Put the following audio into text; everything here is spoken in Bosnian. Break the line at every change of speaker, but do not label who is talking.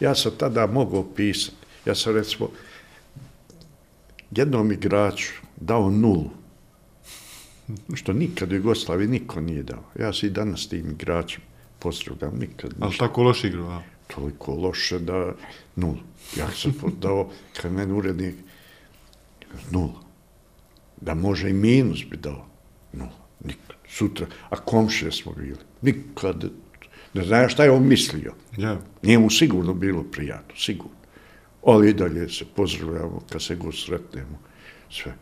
Ja sam tada mogao pisati. Ja sam recimo jednom igraču dao nulu. Što nikad u Jugoslavi niko nije dao. Ja se i danas tim igračem pozdravljam nikad.
Ali tako loš igra, a?
Toliko loše da nulu. Ja sam dao, kad meni urednik, nula. Da može i minus bi dao. Nula. Nikad. Sutra. A komšije smo bili. Nikad. Ne znaja šta je on mislio.
Ja.
Nije mu sigurno bilo prijatno. Sigurno. Ali i dalje se pozdravljamo kad se god sretnemo. Sve.